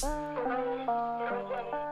Bye.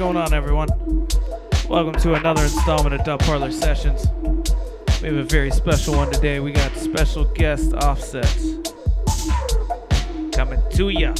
Going on, everyone? Welcome to another installment of Dub Parlor Sessions. We have a very special one today. We got special guest Offset's coming to ya.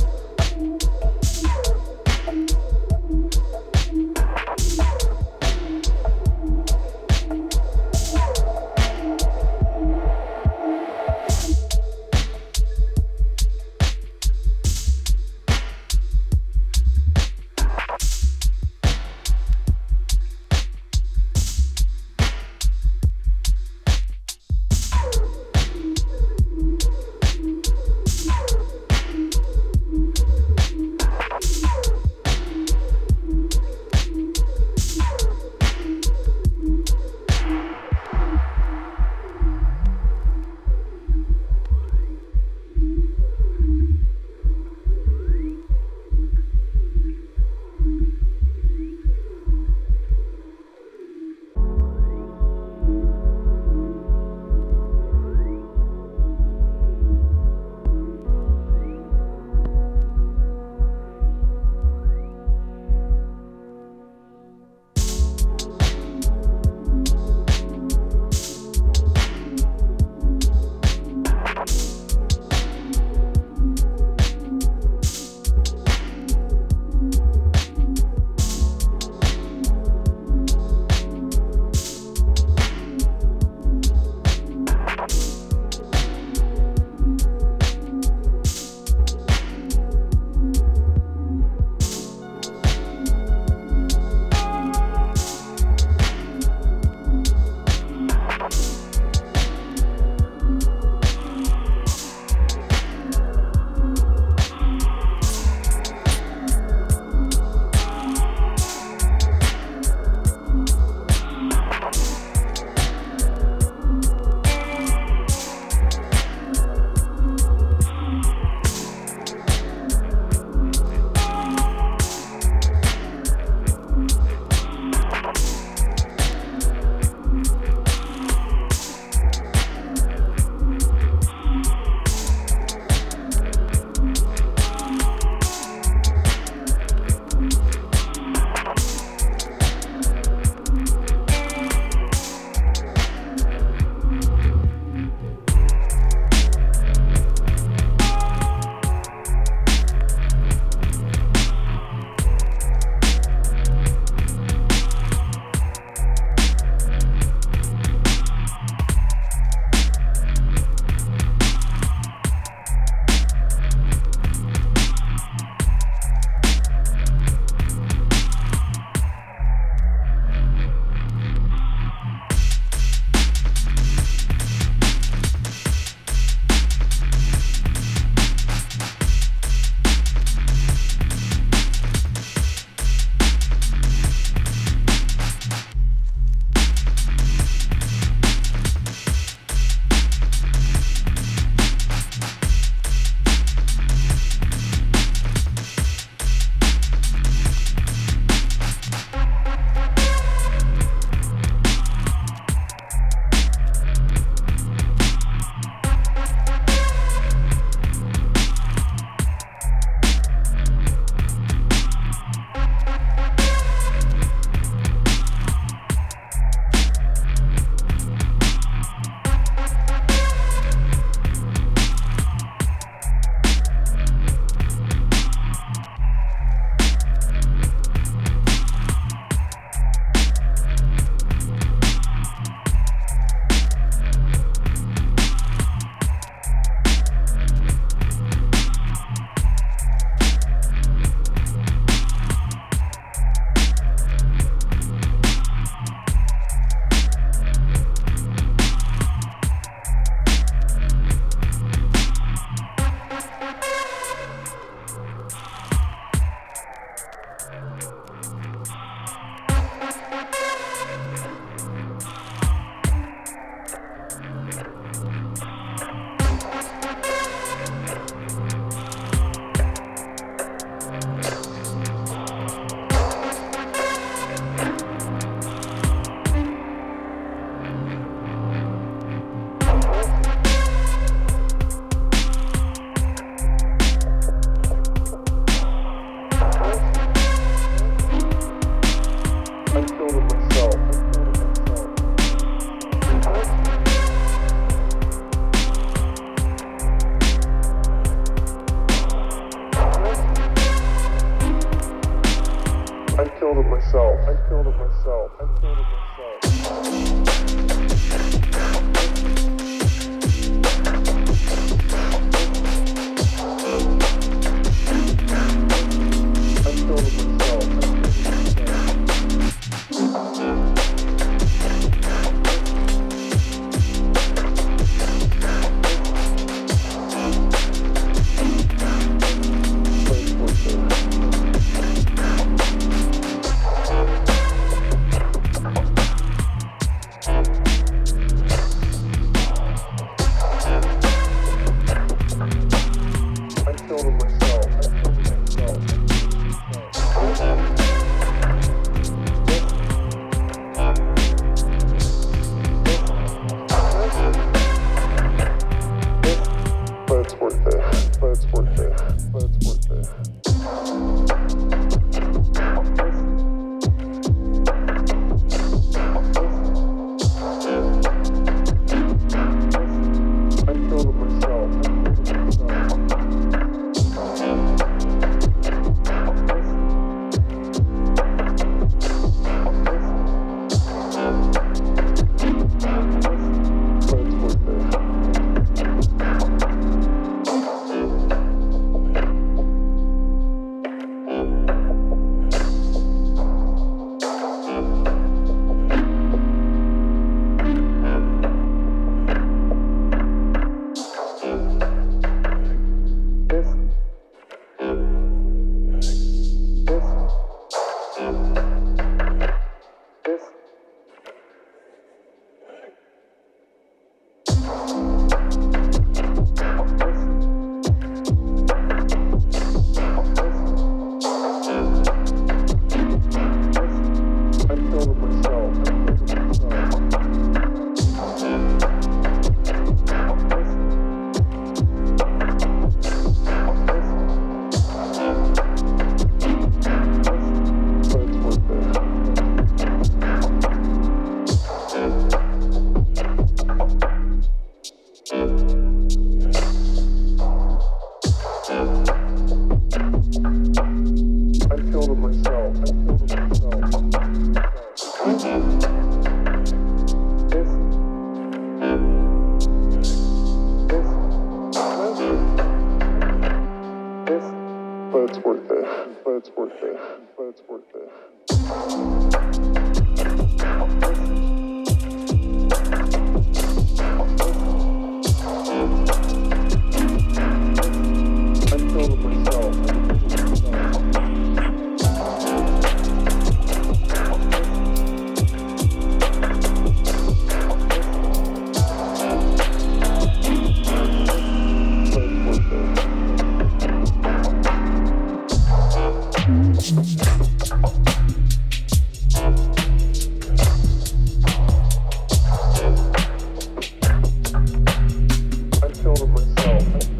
kill myself.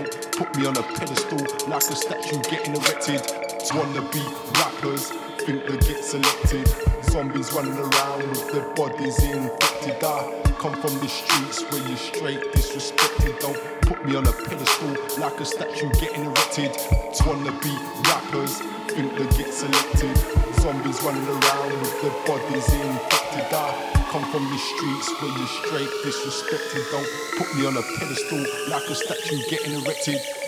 Don't put me on a pedestal like a statue getting erected. Wanna be rappers think they get selected. Zombies running around with their bodies infected. I come from the streets where you're straight disrespected. Don't put me on a pedestal like a statue getting erected. Wanna be rappers think they get selected. Zombies running around with their bodies infected. I come from the streets where you're straight disrespected. Don't put me on a pedestal like a statue getting erected.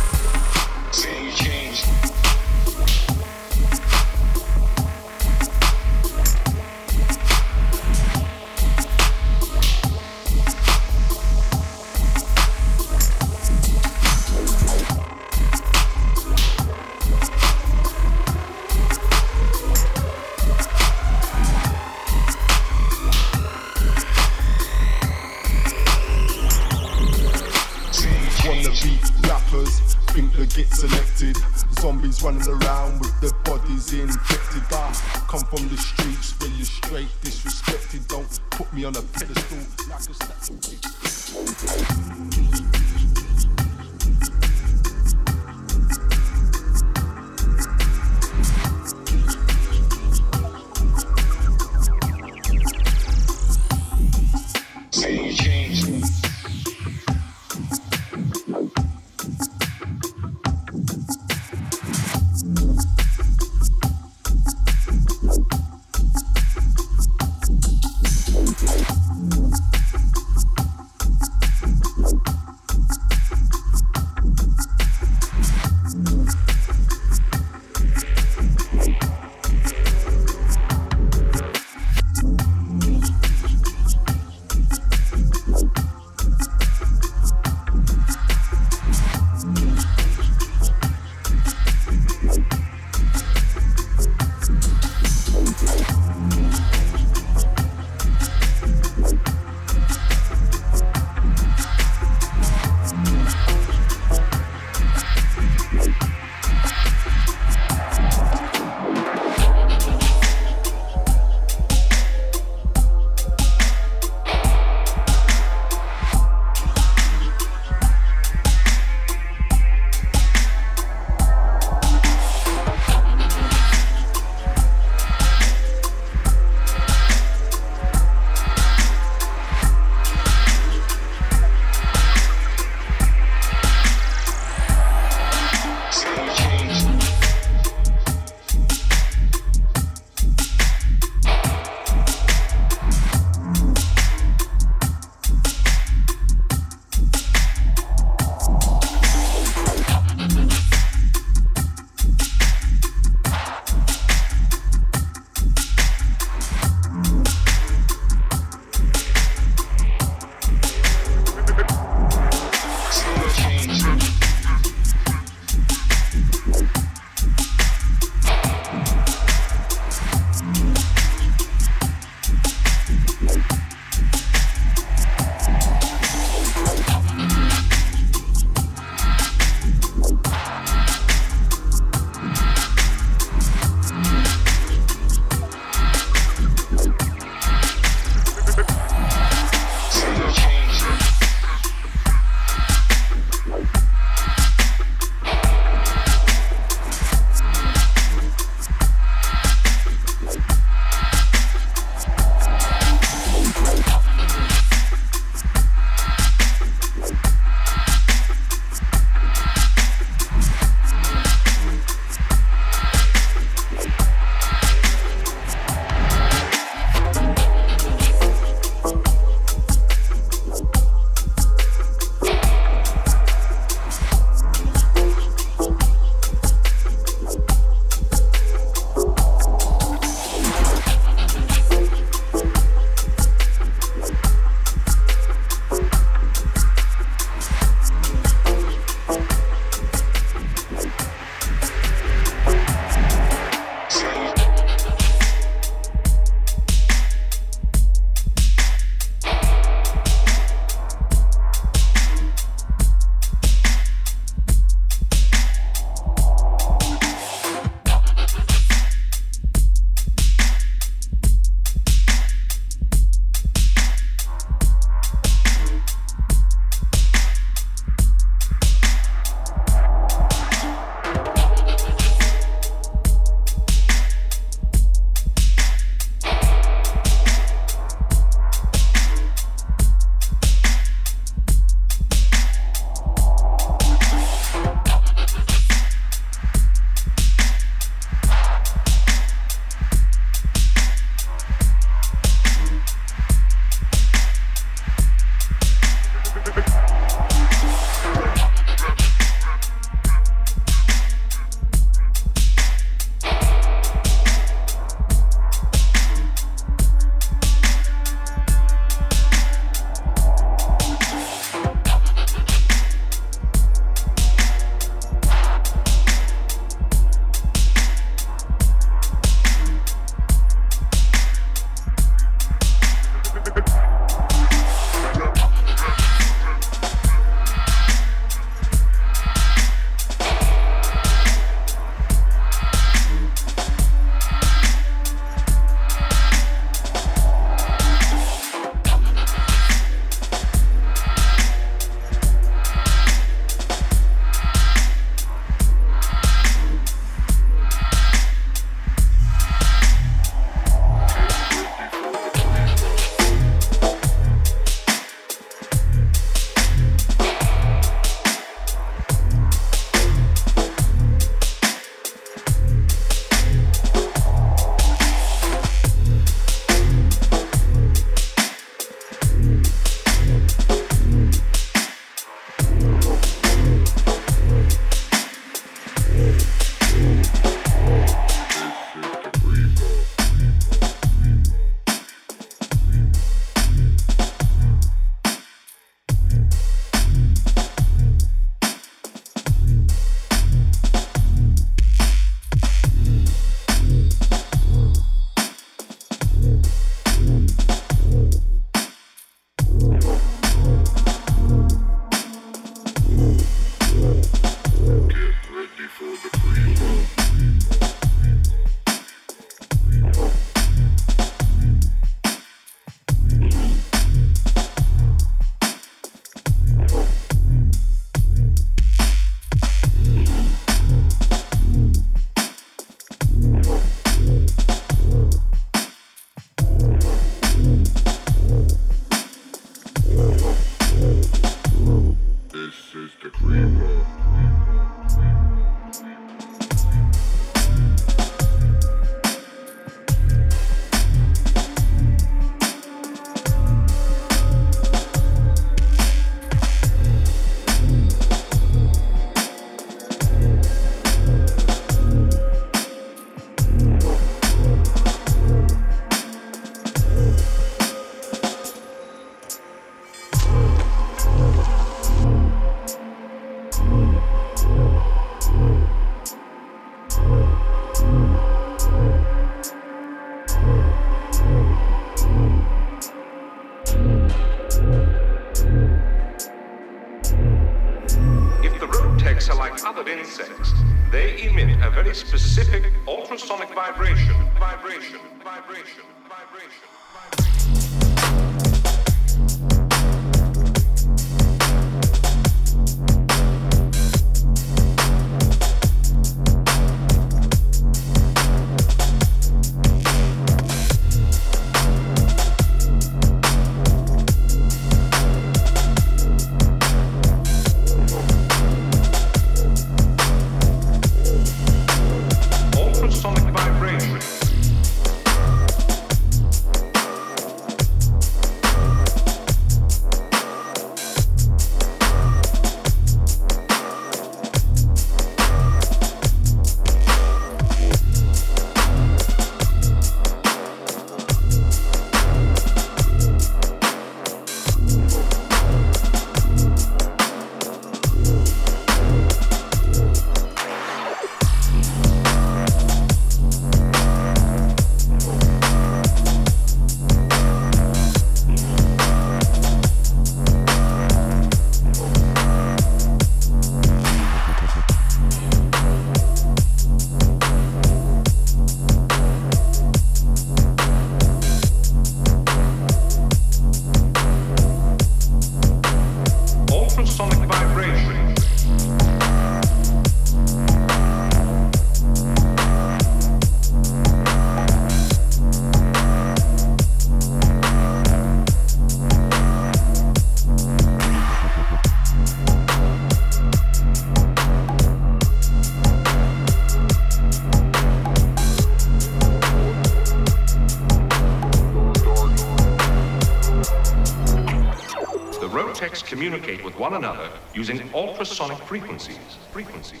Frequencies, frequencies, frequencies.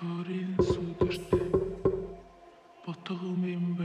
çareyi sığdırdı. Batağım emmi.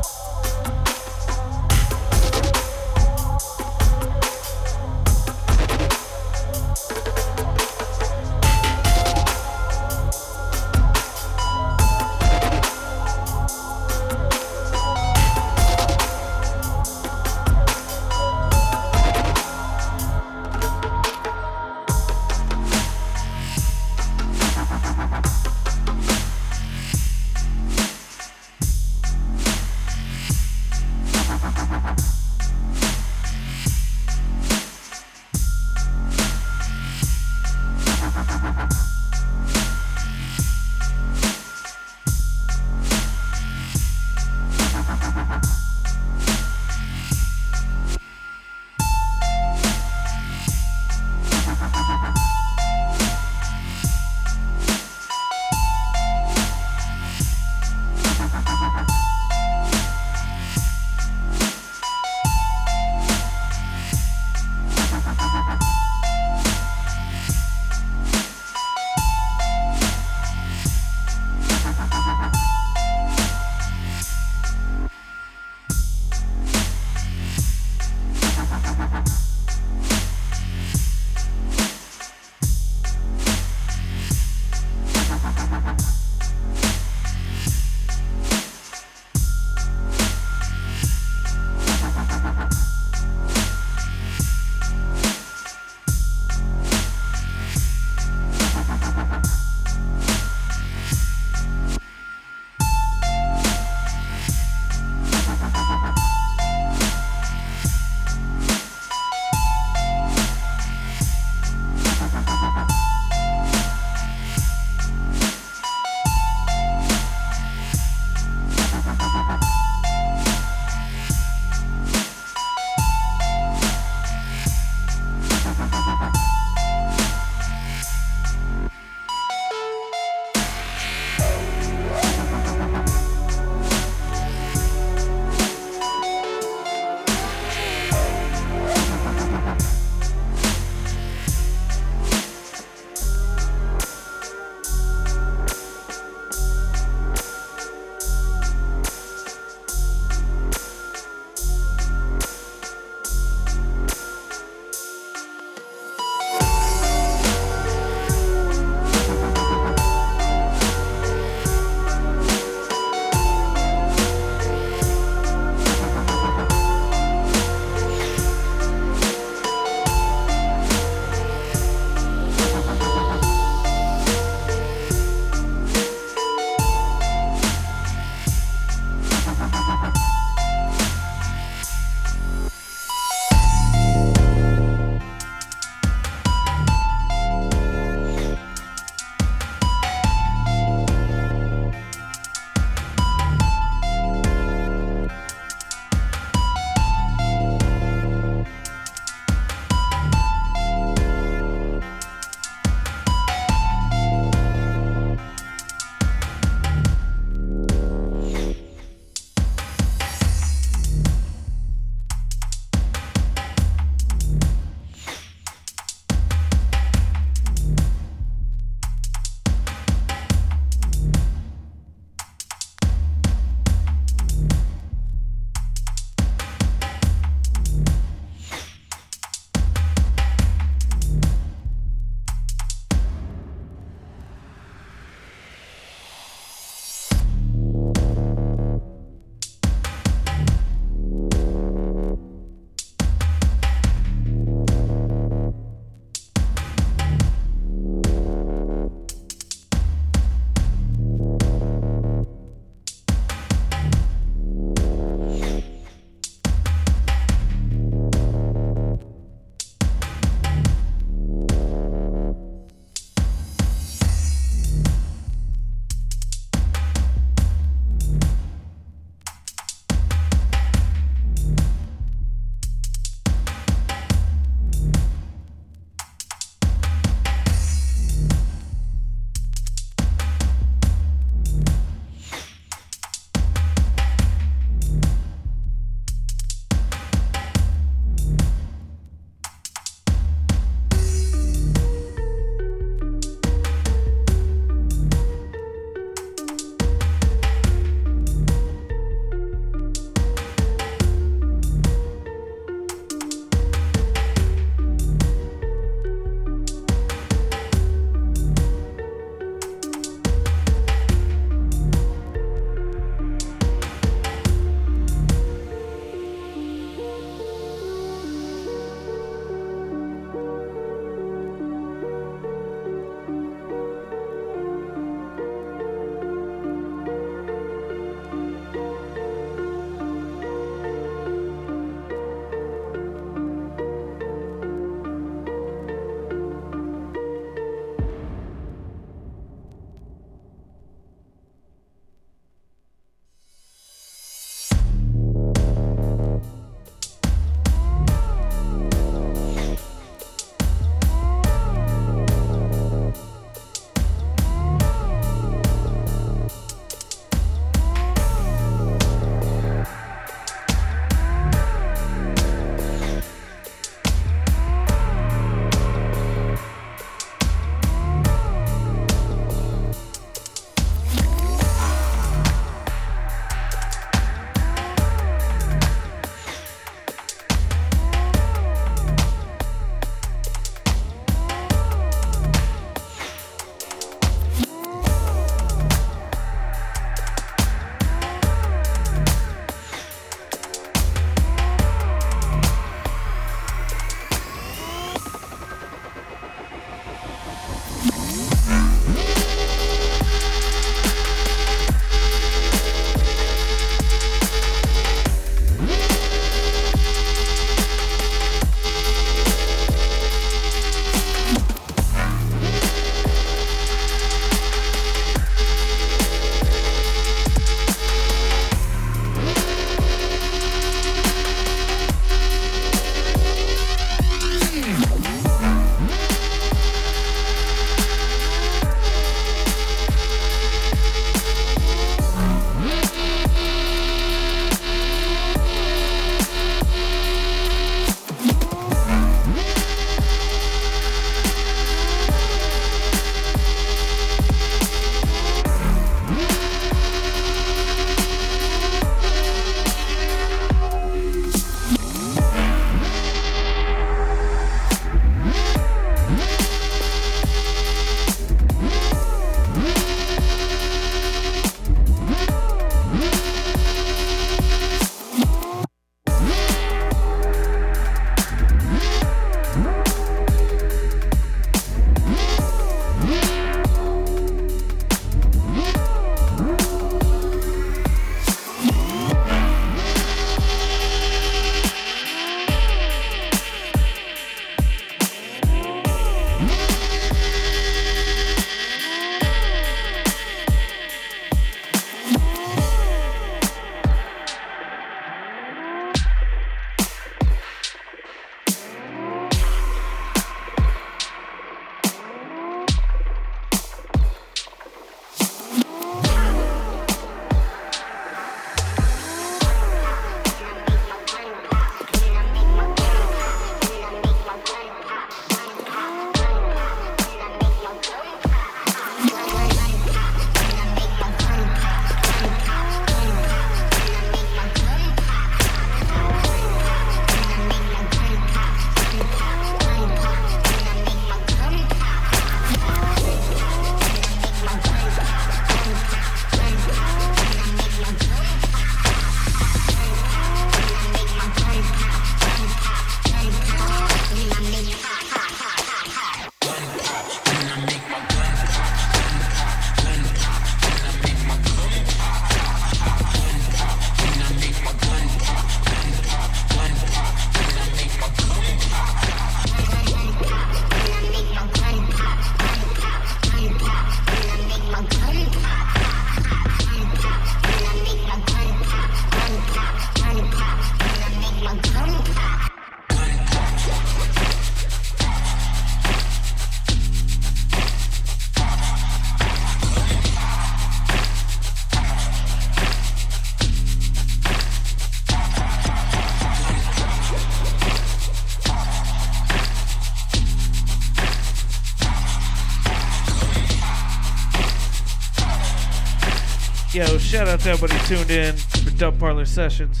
Shout out to everybody tuned in for Dub Parlor Sessions.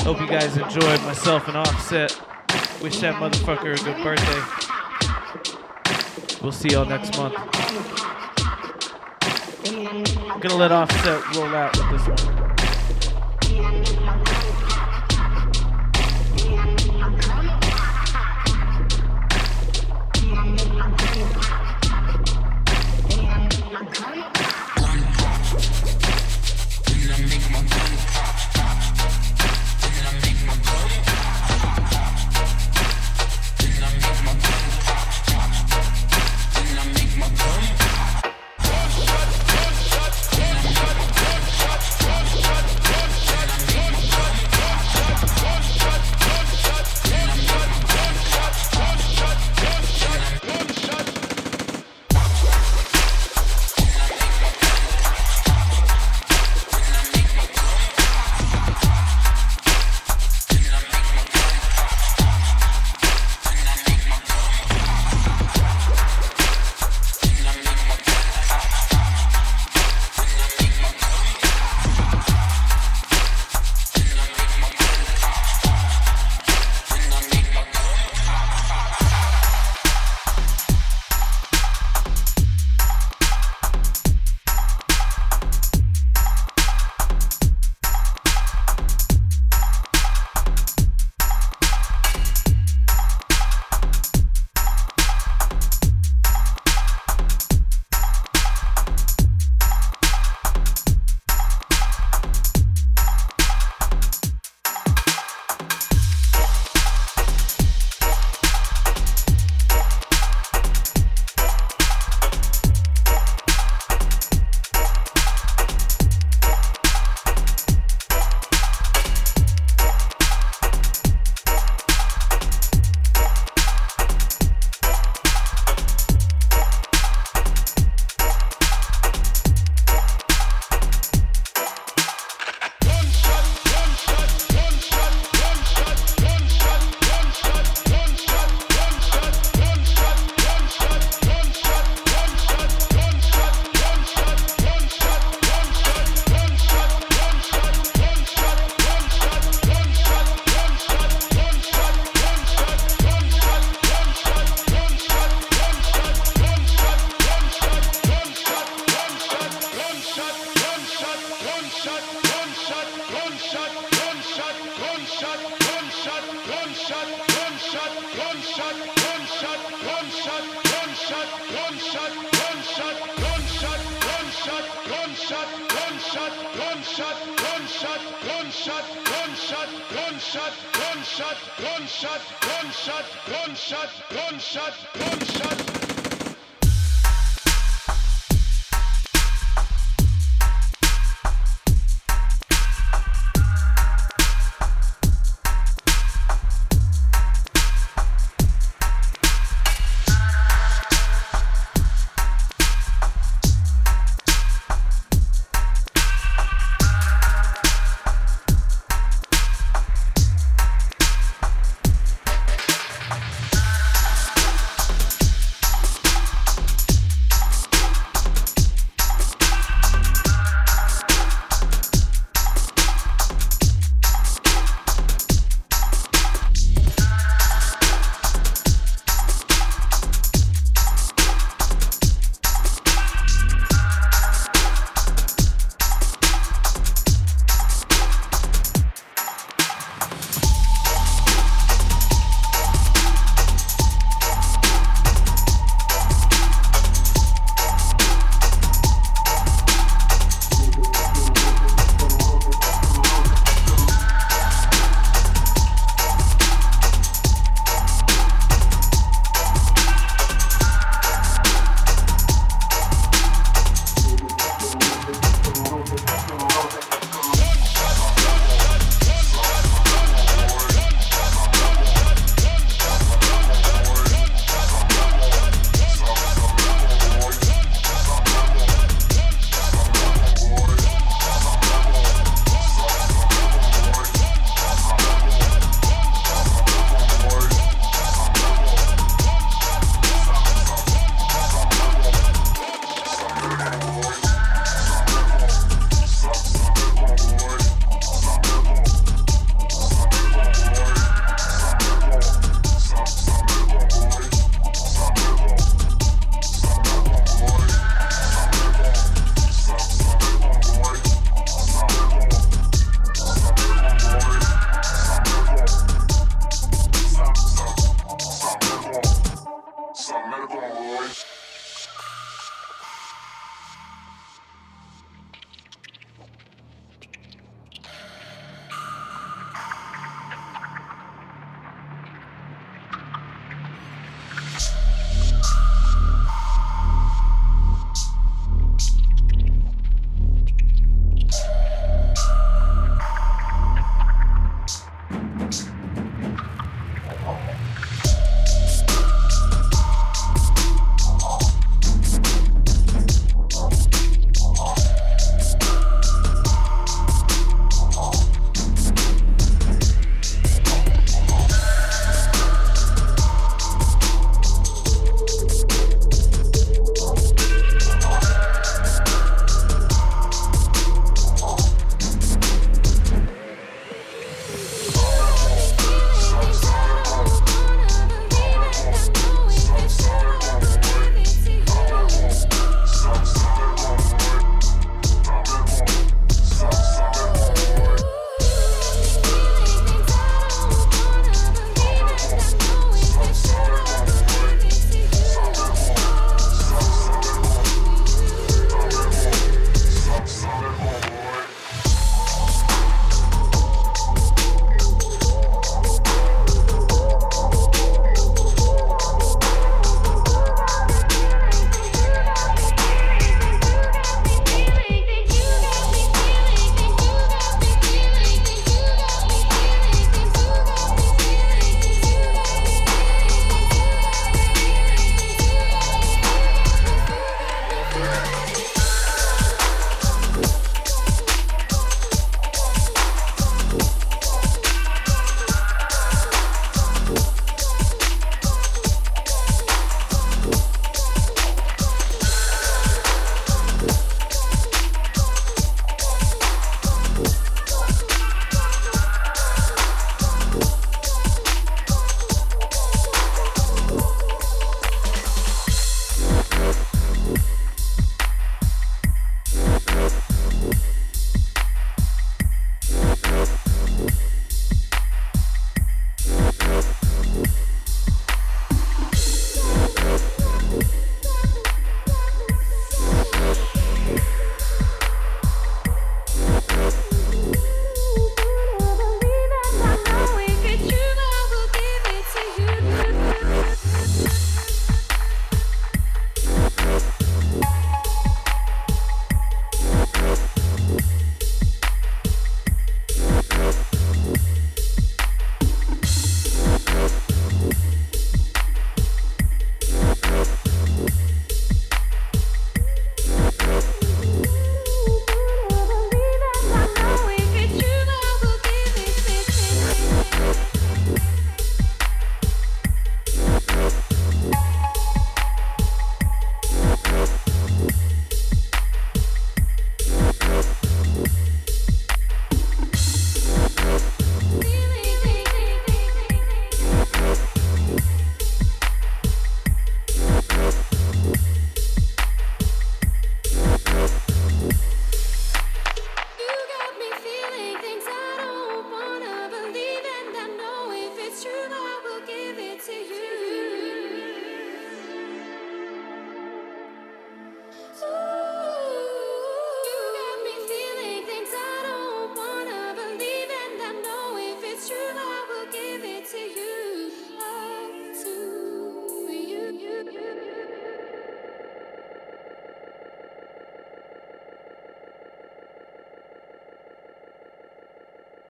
Hope you guys enjoyed myself and Offset. Wish that motherfucker a good birthday. We'll see y'all next month. I'm gonna let Offset roll out with this one.